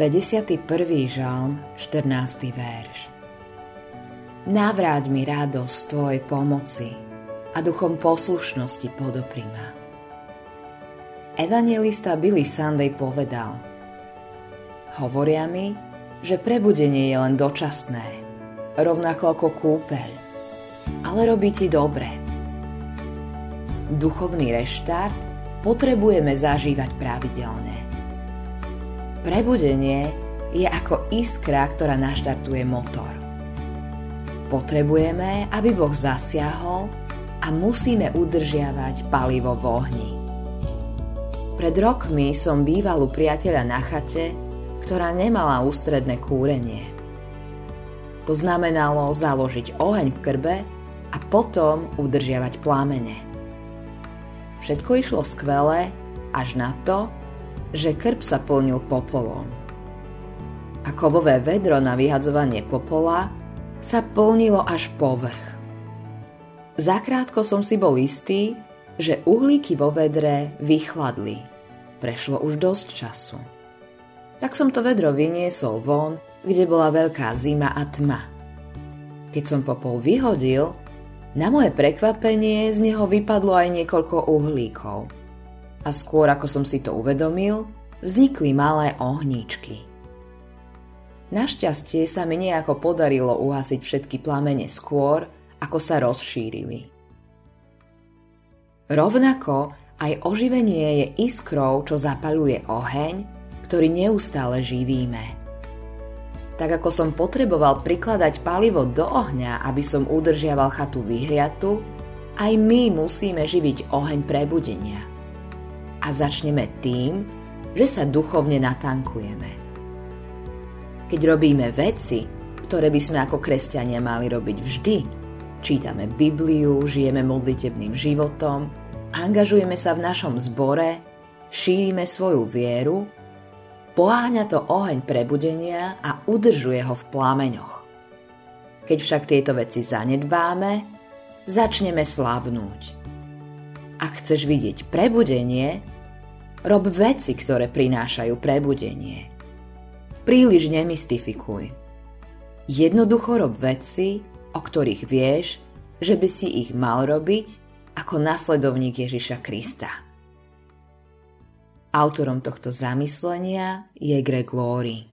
51. žalm, 14. verš. Navráť mi radosť Tvojej pomoci a duchom poslušnosti podopri ma. Evangelista Billy Sunday povedal Hovoria mi, že prebudenie je len dočasné, rovnako ako kúpeľ, ale robí ti dobre. Duchovný reštart potrebujeme zažívať pravidelne. Prebudenie je ako iskra, ktorá naštartuje motor. Potrebujeme, aby Boh zasiahol a musíme udržiavať palivo v ohni. Pred rokmi som bývalú priateľa na chate, ktorá nemala ústredné kúrenie. To znamenalo založiť oheň v krbe a potom udržiavať plámene. Všetko išlo skvele až na to, že krb sa plnil popolom. A kovové vedro na vyhadzovanie popola sa plnilo až povrch. Zakrátko som si bol istý, že uhlíky vo vedre vychladli. Prešlo už dosť času. Tak som to vedro vyniesol von, kde bola veľká zima a tma. Keď som popol vyhodil, na moje prekvapenie z neho vypadlo aj niekoľko uhlíkov – a skôr ako som si to uvedomil, vznikli malé ohníčky. Našťastie sa mi nejako podarilo uhasiť všetky plamene skôr, ako sa rozšírili. Rovnako aj oživenie je iskrou, čo zapaluje oheň, ktorý neustále živíme. Tak ako som potreboval prikladať palivo do ohňa, aby som udržiaval chatu vyhriatu, aj my musíme živiť oheň prebudenia a začneme tým, že sa duchovne natankujeme. Keď robíme veci, ktoré by sme ako kresťania mali robiť vždy, čítame Bibliu, žijeme modlitebným životom, angažujeme sa v našom zbore, šírime svoju vieru, poháňa to oheň prebudenia a udržuje ho v plámeňoch. Keď však tieto veci zanedbáme, začneme slabnúť. Ak chceš vidieť prebudenie, rob veci, ktoré prinášajú prebudenie. Príliš nemystifikuj. Jednoducho rob veci, o ktorých vieš, že by si ich mal robiť ako nasledovník Ježiša Krista. Autorom tohto zamyslenia je Greg Laurie.